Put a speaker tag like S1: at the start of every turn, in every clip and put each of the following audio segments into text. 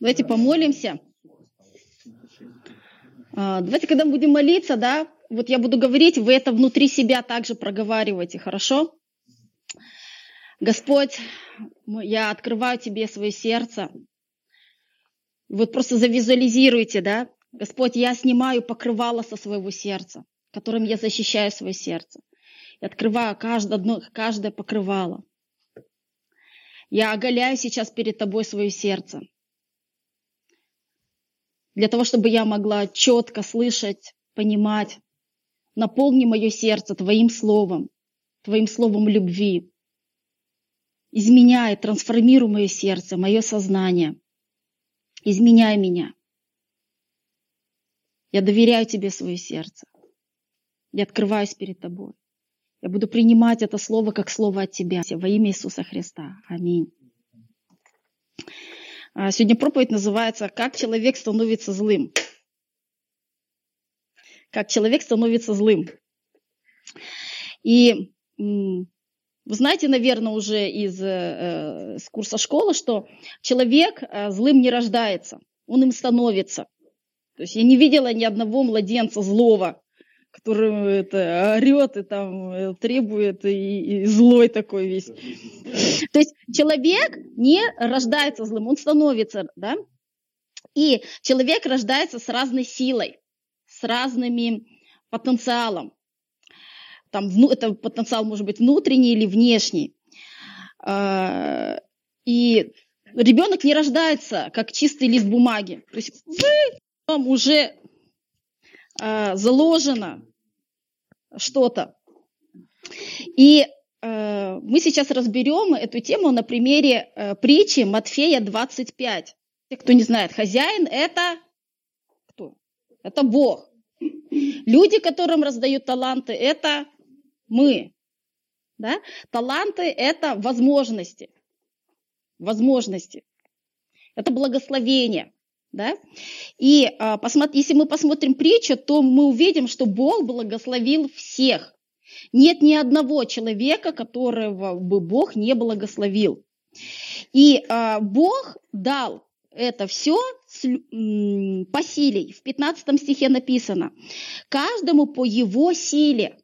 S1: Давайте помолимся. А, давайте, когда будем молиться, да, вот я буду говорить, вы это внутри себя также проговаривайте, хорошо? Господь, я открываю тебе свое сердце. Вот просто завизуализируйте, да? Господь, я снимаю покрывало со своего сердца, которым я защищаю свое сердце. И открываю каждое, дно, каждое покрывало. Я оголяю сейчас перед тобой свое сердце. Для того, чтобы я могла четко слышать, понимать. Наполни мое сердце Твоим словом, Твоим словом любви. Изменяй, трансформируй мое сердце, мое сознание. Изменяй меня. Я доверяю Тебе свое сердце. Я открываюсь перед Тобой. Я буду принимать это слово как слово от Тебя во имя Иисуса Христа. Аминь. А, сегодня проповедь называется «Как человек становится злым». Как человек становится злым. И вы знаете, наверное, уже из, э, из курса школы, что человек э, злым не рождается, он им становится. То есть я не видела ни одного младенца злого, который это орет и там э, требует и, и злой такой весь. То есть человек не рождается злым, он становится, да? И человек рождается с разной силой, с разными потенциалом. Там это потенциал может быть внутренний или внешний. А, и ребенок не рождается как чистый лист бумаги. То есть вы там уже а, заложено что-то. И э, мы сейчас разберем эту тему на примере э, притчи Матфея 25. Те, кто не знает, хозяин это кто? Это Бог. Люди, которым раздают таланты, это мы. Да? Таланты это возможности. Возможности. Это благословение. Да? И а, если мы посмотрим притчу, то мы увидим, что Бог благословил всех. Нет ни одного человека, которого бы Бог не благословил. И а, Бог дал это все по силе. В 15 стихе написано, каждому по его силе.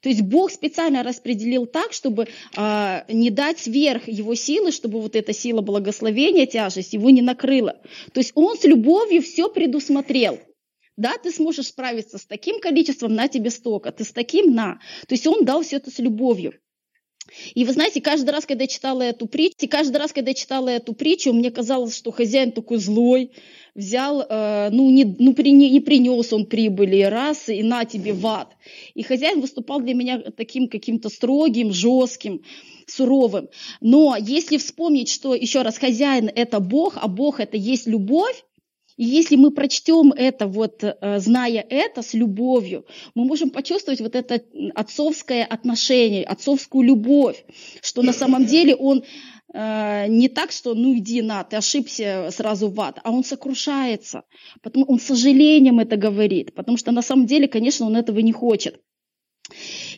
S1: То есть Бог специально распределил так, чтобы а, не дать сверх его силы, чтобы вот эта сила благословения, тяжесть его не накрыла. То есть Он с любовью все предусмотрел. Да, ты сможешь справиться с таким количеством, на тебе столько, ты с таким на. То есть Он дал все это с любовью. И вы знаете, каждый раз, когда я читала эту притчу, каждый раз, когда я читала эту притчу, мне казалось, что хозяин такой злой, взял, э, ну, не, ну при, не, не принес он прибыли, раз, и на тебе в ад. И хозяин выступал для меня таким каким-то строгим, жестким, суровым. Но если вспомнить, что, еще раз, хозяин – это Бог, а Бог – это есть любовь, и если мы прочтем это, вот, э, зная это с любовью, мы можем почувствовать вот это отцовское отношение, отцовскую любовь, что на самом деле он э, не так, что ну иди на, ты ошибся сразу в ад, а он сокрушается, потому он с сожалением это говорит, потому что на самом деле, конечно, он этого не хочет.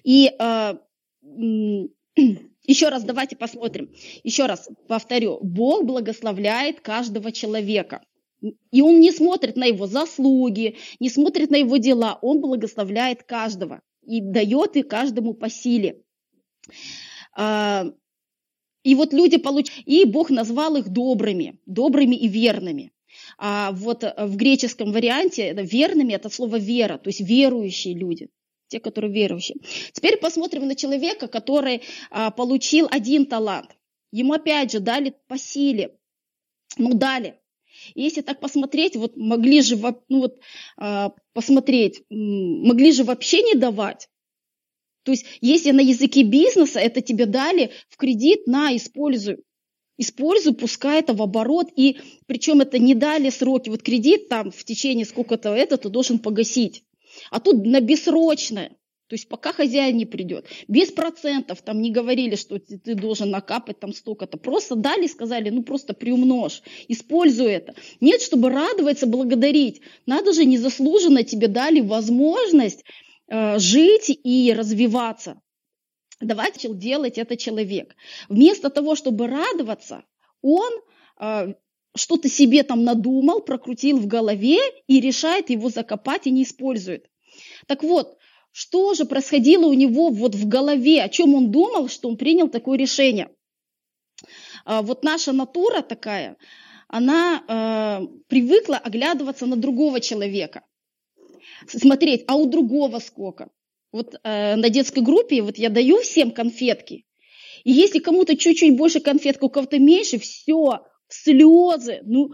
S1: И э, еще раз давайте посмотрим. Еще раз повторю. Бог благословляет каждого человека. И он не смотрит на его заслуги, не смотрит на его дела, он благословляет каждого и дает и каждому по силе. А, и вот люди получают, и Бог назвал их добрыми, добрыми и верными. А вот в греческом варианте верными это слово вера, то есть верующие люди, те, которые верующие. Теперь посмотрим на человека, который а, получил один талант. Ему опять же дали по силе, ну дали. Если так посмотреть, вот могли же, ну вот, а, посмотреть, могли же вообще не давать. То есть, если на языке бизнеса это тебе дали в кредит, на, используй. Используй, пускай это в оборот, и причем это не дали сроки. Вот кредит там в течение сколько-то это ты должен погасить. А тут на бессрочное. То есть пока хозяин не придет. Без процентов, там не говорили, что ты, ты должен накапать там столько-то. Просто дали, сказали, ну просто приумножь, используй это. Нет, чтобы радоваться, благодарить. Надо же, незаслуженно тебе дали возможность э, жить и развиваться. Давайте делать это человек. Вместо того, чтобы радоваться, он э, что-то себе там надумал, прокрутил в голове и решает его закопать и не использует. Так вот, что же происходило у него вот в голове, о чем он думал, что он принял такое решение. А, вот наша натура такая, она э, привыкла оглядываться на другого человека, смотреть, а у другого сколько. Вот э, на детской группе вот я даю всем конфетки, и если кому-то чуть-чуть больше конфетка, у кого-то меньше, все, слезы. Ну,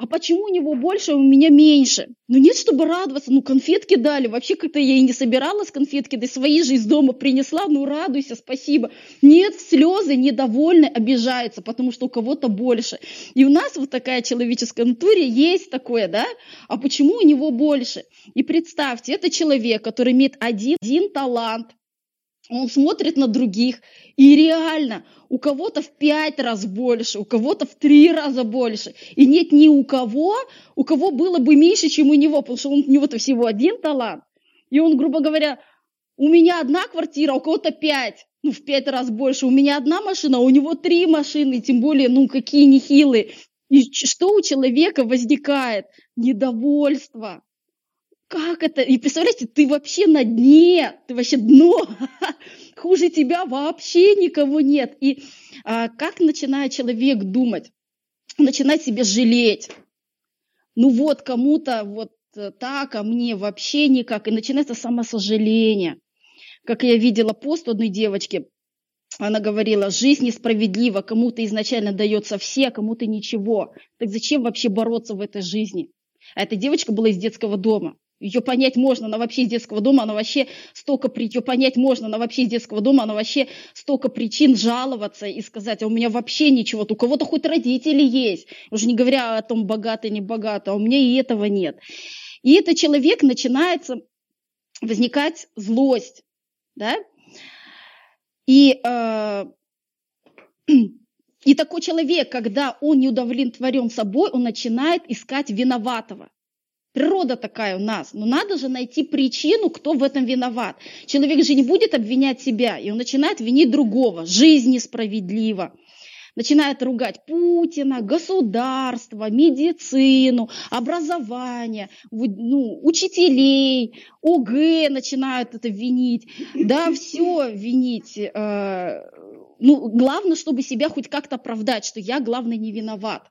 S1: а почему у него больше, а у меня меньше? Ну нет, чтобы радоваться, ну конфетки дали, вообще как-то я и не собиралась конфетки, да свои же из дома принесла, ну радуйся, спасибо. Нет, слезы, недовольны, обижаются, потому что у кого-то больше. И у нас вот такая человеческая натуре есть такое, да? А почему у него больше? И представьте, это человек, который имеет один, один талант, он смотрит на других, и реально у кого-то в пять раз больше, у кого-то в три раза больше. И нет ни у кого, у кого было бы меньше, чем у него, потому что он, у него-то всего один талант. И он, грубо говоря, у меня одна квартира, у кого-то пять, ну, в пять раз больше. У меня одна машина, а у него три машины, тем более, ну, какие нехилые. И что у человека возникает? Недовольство как это? И представляете, ты вообще на дне, ты вообще дно, хуже тебя вообще никого нет. И а, как начинает человек думать? Начинает себе жалеть. Ну вот, кому-то вот э, так, а мне вообще никак. И начинается самосожаление. Как я видела пост одной девочки, она говорила, жизнь несправедлива, кому-то изначально дается все, а кому-то ничего. Так зачем вообще бороться в этой жизни? А эта девочка была из детского дома. Ее понять можно, она вообще из детского дома, она вообще столько ее понять можно, она вообще из детского дома, она вообще столько причин жаловаться и сказать, а у меня вообще ничего, у кого-то хоть родители есть, уже не говоря о том, богатый, не богатый, а у меня и этого нет. И этот человек начинается возникать злость, да, и, э, и такой человек, когда он не удовлетворен собой, он начинает искать виноватого. Природа такая у нас. Но надо же найти причину, кто в этом виноват. Человек же не будет обвинять себя, и он начинает винить другого. Жизнь несправедлива. Начинает ругать Путина, государство, медицину, образование, ну, учителей, ОГ начинают это винить. Да, все винить. Э, ну, главное, чтобы себя хоть как-то оправдать, что я, главное, не виноват.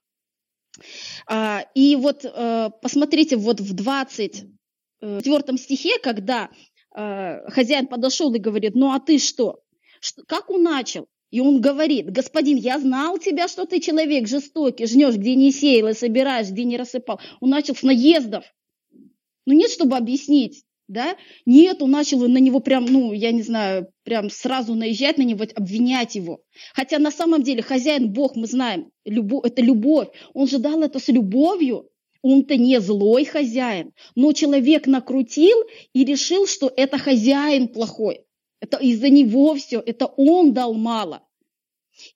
S1: Вот э, посмотрите, вот в 24 э, стихе, когда э, хозяин подошел и говорит, ну а ты что? Как он начал? И он говорит, господин, я знал тебя, что ты человек жестокий, жнешь, где не сеял и собираешь, где не рассыпал. Он начал с наездов. Ну нет, чтобы объяснить, да? Нет, он начал на него прям, ну, я не знаю, прям сразу наезжать на него, обвинять его. Хотя на самом деле хозяин Бог, мы знаем, любовь, это любовь. Он же дал это с любовью. Он-то не злой хозяин, но человек накрутил и решил, что это хозяин плохой. Это из-за него все, это он дал мало.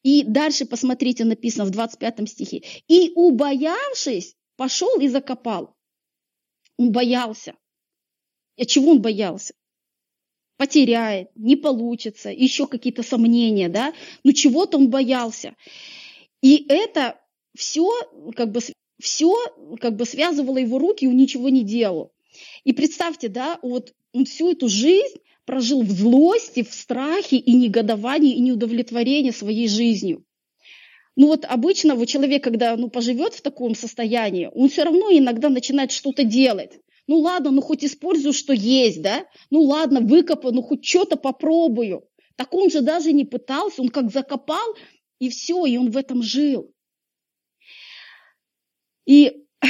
S1: И дальше, посмотрите, написано в 25 стихе. И убоявшись, пошел и закопал. Он боялся. А чего он боялся? Потеряет, не получится, еще какие-то сомнения, да? Ну чего-то он боялся. И это все как бы все как бы связывало его руки, и он ничего не делал. И представьте, да, вот он всю эту жизнь прожил в злости, в страхе и негодовании, и неудовлетворении своей жизнью. Ну вот обычно вот человек, когда ну, поживет в таком состоянии, он все равно иногда начинает что-то делать. Ну ладно, ну хоть использую, что есть, да? Ну ладно, выкопаю, ну хоть что-то попробую. Так он же даже не пытался, он как закопал, и все, и он в этом жил. И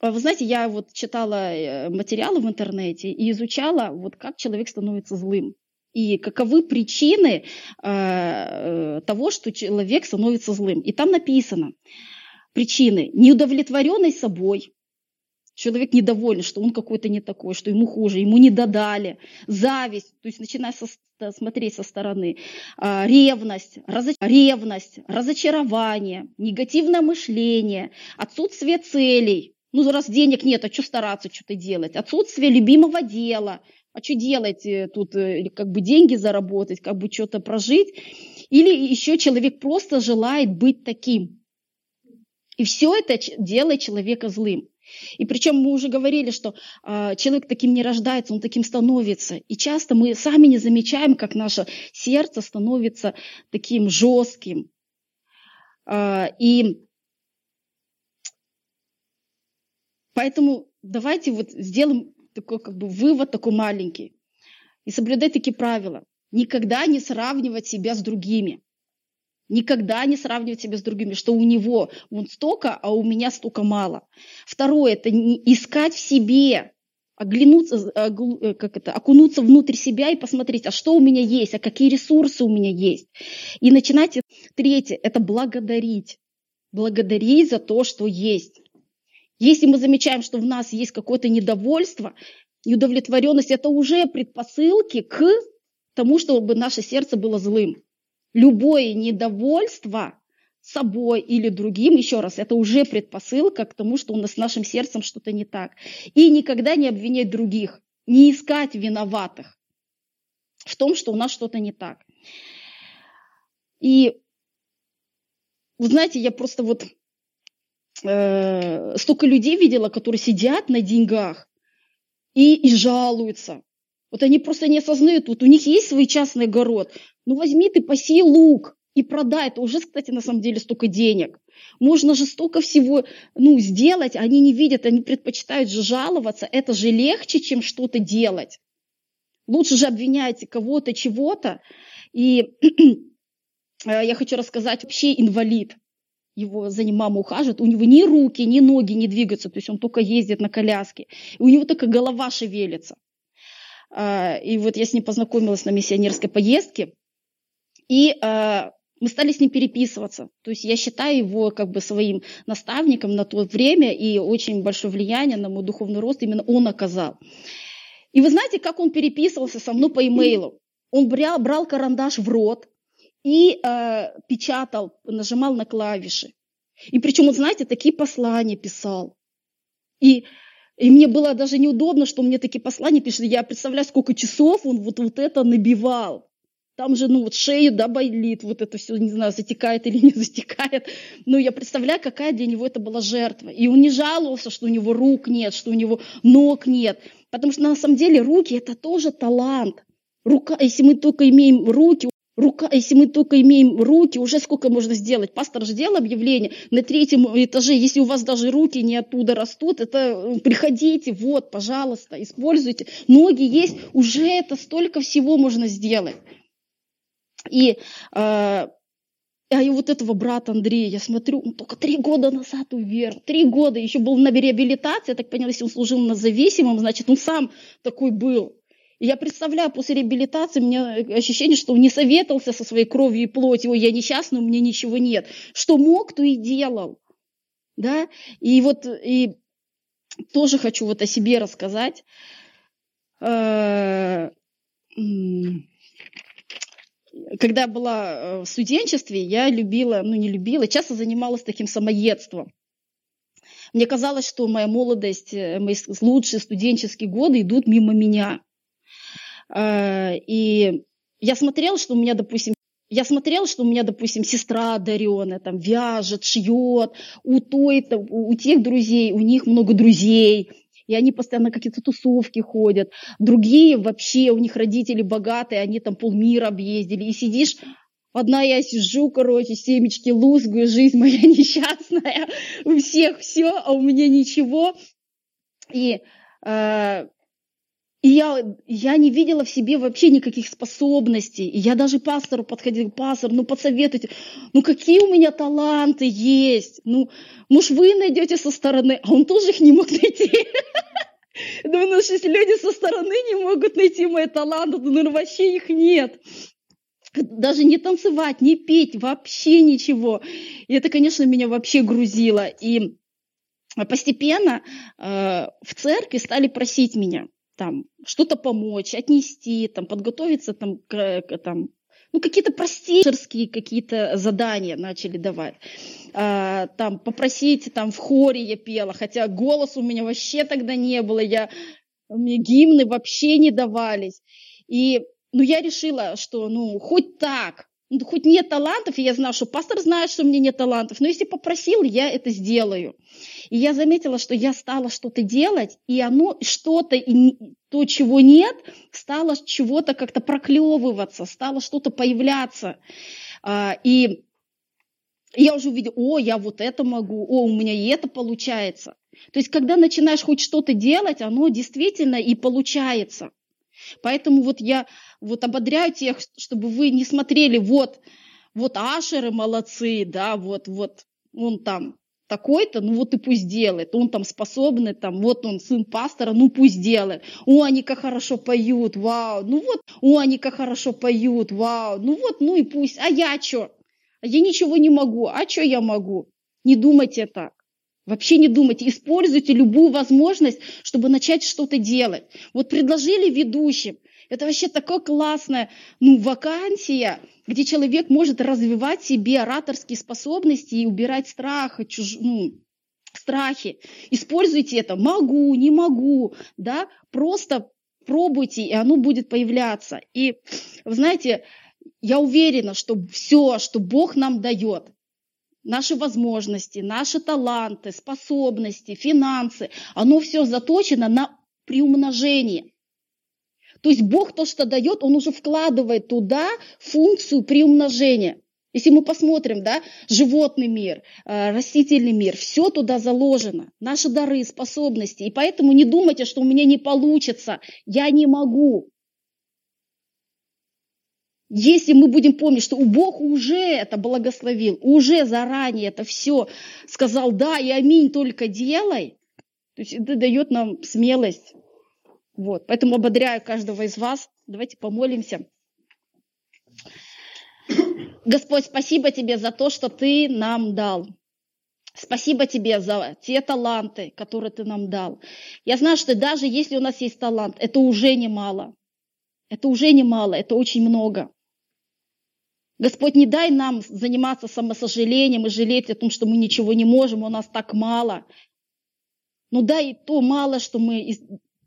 S1: вы знаете, я вот читала э, материалы в интернете и изучала, вот как человек становится злым. И каковы причины э, того, что человек становится злым. И там написано причины неудовлетворенность собой, человек недоволен, что он какой-то не такой, что ему хуже, ему не додали, зависть, то есть начиная со, смотреть со стороны, а, ревность, разоч... ревность, разочарование, негативное мышление, отсутствие целей. Ну, раз денег нет, а что стараться что-то делать? Отсутствие любимого дела. А что делать э, тут? Э, как бы деньги заработать, как бы что-то прожить? Или еще человек просто желает быть таким. И все это делает человека злым. И причем мы уже говорили, что э, человек таким не рождается, он таким становится. И часто мы сами не замечаем, как наше сердце становится таким жестким. Э, и поэтому давайте вот сделаем такой как бы вывод такой маленький. И соблюдать такие правила. Никогда не сравнивать себя с другими. Никогда не сравнивать себя с другими, что у него вон столько, а у меня столько мало. Второе, это искать в себе, оглянуться, э, как это, окунуться внутрь себя и посмотреть, а что у меня есть, а какие ресурсы у меня есть. И начинать, третье, это благодарить. Благодарить за то, что есть. Если мы замечаем, что в нас есть какое-то недовольство, неудовлетворенность, это уже предпосылки к тому, чтобы наше сердце было злым любое недовольство собой или другим, еще раз, это уже предпосылка к тому, что у нас с нашим сердцем что-то не так. И никогда не обвинять других, не искать виноватых в том, что у нас что-то не так. И вы знаете, я просто вот э, столько людей видела, которые сидят на деньгах и, и жалуются. Вот они просто не осознают, вот у них есть свой частный огород, ну возьми ты, паси лук и продай. Это уже, кстати, на самом деле столько денег. Можно же столько всего ну, сделать, они не видят, они предпочитают же жаловаться. Это же легче, чем что-то делать. Лучше же обвинять кого-то, чего-то. И э, я хочу рассказать, вообще инвалид, его за ним мама ухаживает, у него ни руки, ни ноги не двигаются, то есть он только ездит на коляске. И у него только голова шевелится. А, и вот я с ним познакомилась на миссионерской поездке, и э, мы стали с ним переписываться. То есть я считаю его как бы своим наставником на то время, и очень большое влияние на мой духовный рост именно он оказал. И вы знаете, как он переписывался со мной по имейлу? Он брал, брал карандаш в рот и э, печатал, нажимал на клавиши. И причем, вот знаете, такие послания писал. И, и мне было даже неудобно, что мне такие послания пишут. Я представляю, сколько часов он вот, вот это набивал там же, ну, вот шею, да, болит, вот это все, не знаю, затекает или не затекает. Но я представляю, какая для него это была жертва. И он не жаловался, что у него рук нет, что у него ног нет. Потому что на самом деле руки – это тоже талант. Рука, если мы только имеем руки, рука, если мы только имеем руки, уже сколько можно сделать? Пастор же делал объявление на третьем этаже, если у вас даже руки не оттуда растут, это э, приходите, вот, пожалуйста, используйте. Ноги есть, уже это столько всего можно сделать. И э, а и вот этого брата Андрея, я смотрю, он только три года назад увер, три года, еще был на реабилитации, я так поняла, если он служил на зависимом, значит, он сам такой был. И я представляю, после реабилитации у меня ощущение, что он не советовался со своей кровью и плотью, я несчастный, у меня ничего нет. Что мог, то и делал. Да? И вот и тоже хочу вот о себе рассказать. Э, когда была э, в студенчестве, я любила, ну не любила, часто занималась таким самоедством. Мне казалось, что моя молодость, э, мои лучшие студенческие годы идут мимо меня. Э, и я смотрела, что у меня, допустим, я смотрела, что у меня, допустим, сестра одаренная, там, вяжет, шьет, у той, у тех друзей, у них много друзей, и они постоянно какие-то тусовки ходят. Другие вообще, у них родители богатые, они там полмира объездили. И сидишь, одна я сижу, короче, семечки лузгаю, жизнь моя несчастная, у всех все, а у меня ничего. И э, и я, я не видела в себе вообще никаких способностей. И я даже пастору подходила, пастор, ну подсоветуйте, ну какие у меня таланты есть. Ну, может, вы найдете со стороны, а он тоже их не мог найти. Думаю, ну, если люди со стороны не могут найти мои таланты, то, наверное, вообще их нет. Даже не танцевать, не петь, вообще ничего. И это, конечно, меня вообще грузило. И постепенно э, в церкви стали просить меня – там что-то помочь, отнести, там подготовиться там, к, к, там ну, какие-то простейшие какие-то задания начали давать. А, там попросить, там в хоре я пела, хотя голос у меня вообще тогда не было, я, мне гимны вообще не давались. И, ну, я решила, что, ну, хоть так, хоть нет талантов, и я знаю, что пастор знает, что у меня нет талантов, но если попросил, я это сделаю. И я заметила, что я стала что-то делать, и оно что-то, то, чего нет, стало чего-то как-то проклевываться, стало что-то появляться. А, и я уже увидела, о, я вот это могу, о, у меня и это получается. То есть, когда начинаешь хоть что-то делать, оно действительно и получается. Поэтому вот я вот ободряю тех, чтобы вы не смотрели, вот, вот Ашеры молодцы, да, вот, вот, он там такой-то, ну вот и пусть делает, он там способный, там, вот он сын пастора, ну пусть делает. О, они как хорошо поют, вау, ну вот, о, они как хорошо поют, вау, ну вот, ну и пусть, а я что? Я ничего не могу, а что я могу? Не думайте так. Вообще не думайте, используйте любую возможность, чтобы начать что-то делать. Вот предложили ведущим, это вообще такая классная ну, вакансия, где человек может развивать себе ораторские способности и убирать страх, чуж... ну, страхи. Используйте это. Могу, не могу, да, просто пробуйте, и оно будет появляться. И, вы знаете, я уверена, что все, что Бог нам дает, наши возможности, наши таланты, способности, финансы, оно все заточено на приумножение. То есть Бог то, что дает, Он уже вкладывает туда функцию приумножения. Если мы посмотрим, да, животный мир, э, растительный мир, все туда заложено, наши дары, способности. И поэтому не думайте, что у меня не получится, я не могу. Если мы будем помнить, что Бог уже это благословил, уже заранее это все сказал, да, и аминь, только делай, то есть это дает нам смелость вот. Поэтому ободряю каждого из вас. Давайте помолимся. Господь, спасибо тебе за то, что ты нам дал. Спасибо тебе за те таланты, которые ты нам дал. Я знаю, что даже если у нас есть талант, это уже немало. Это уже немало, это очень много. Господь, не дай нам заниматься самосожалением и жалеть о том, что мы ничего не можем, у нас так мало. Но дай то мало, что мы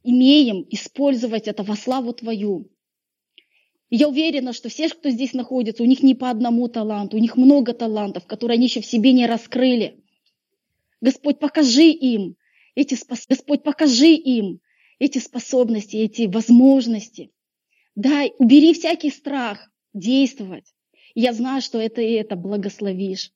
S1: имеем использовать это во славу Твою. И я уверена, что все, кто здесь находится, у них не по одному таланту, у них много талантов, которые они еще в себе не раскрыли. Господь, покажи им эти спос... Господь, покажи им эти способности, эти возможности. Дай, убери всякий страх действовать. Я знаю, что это и это благословишь.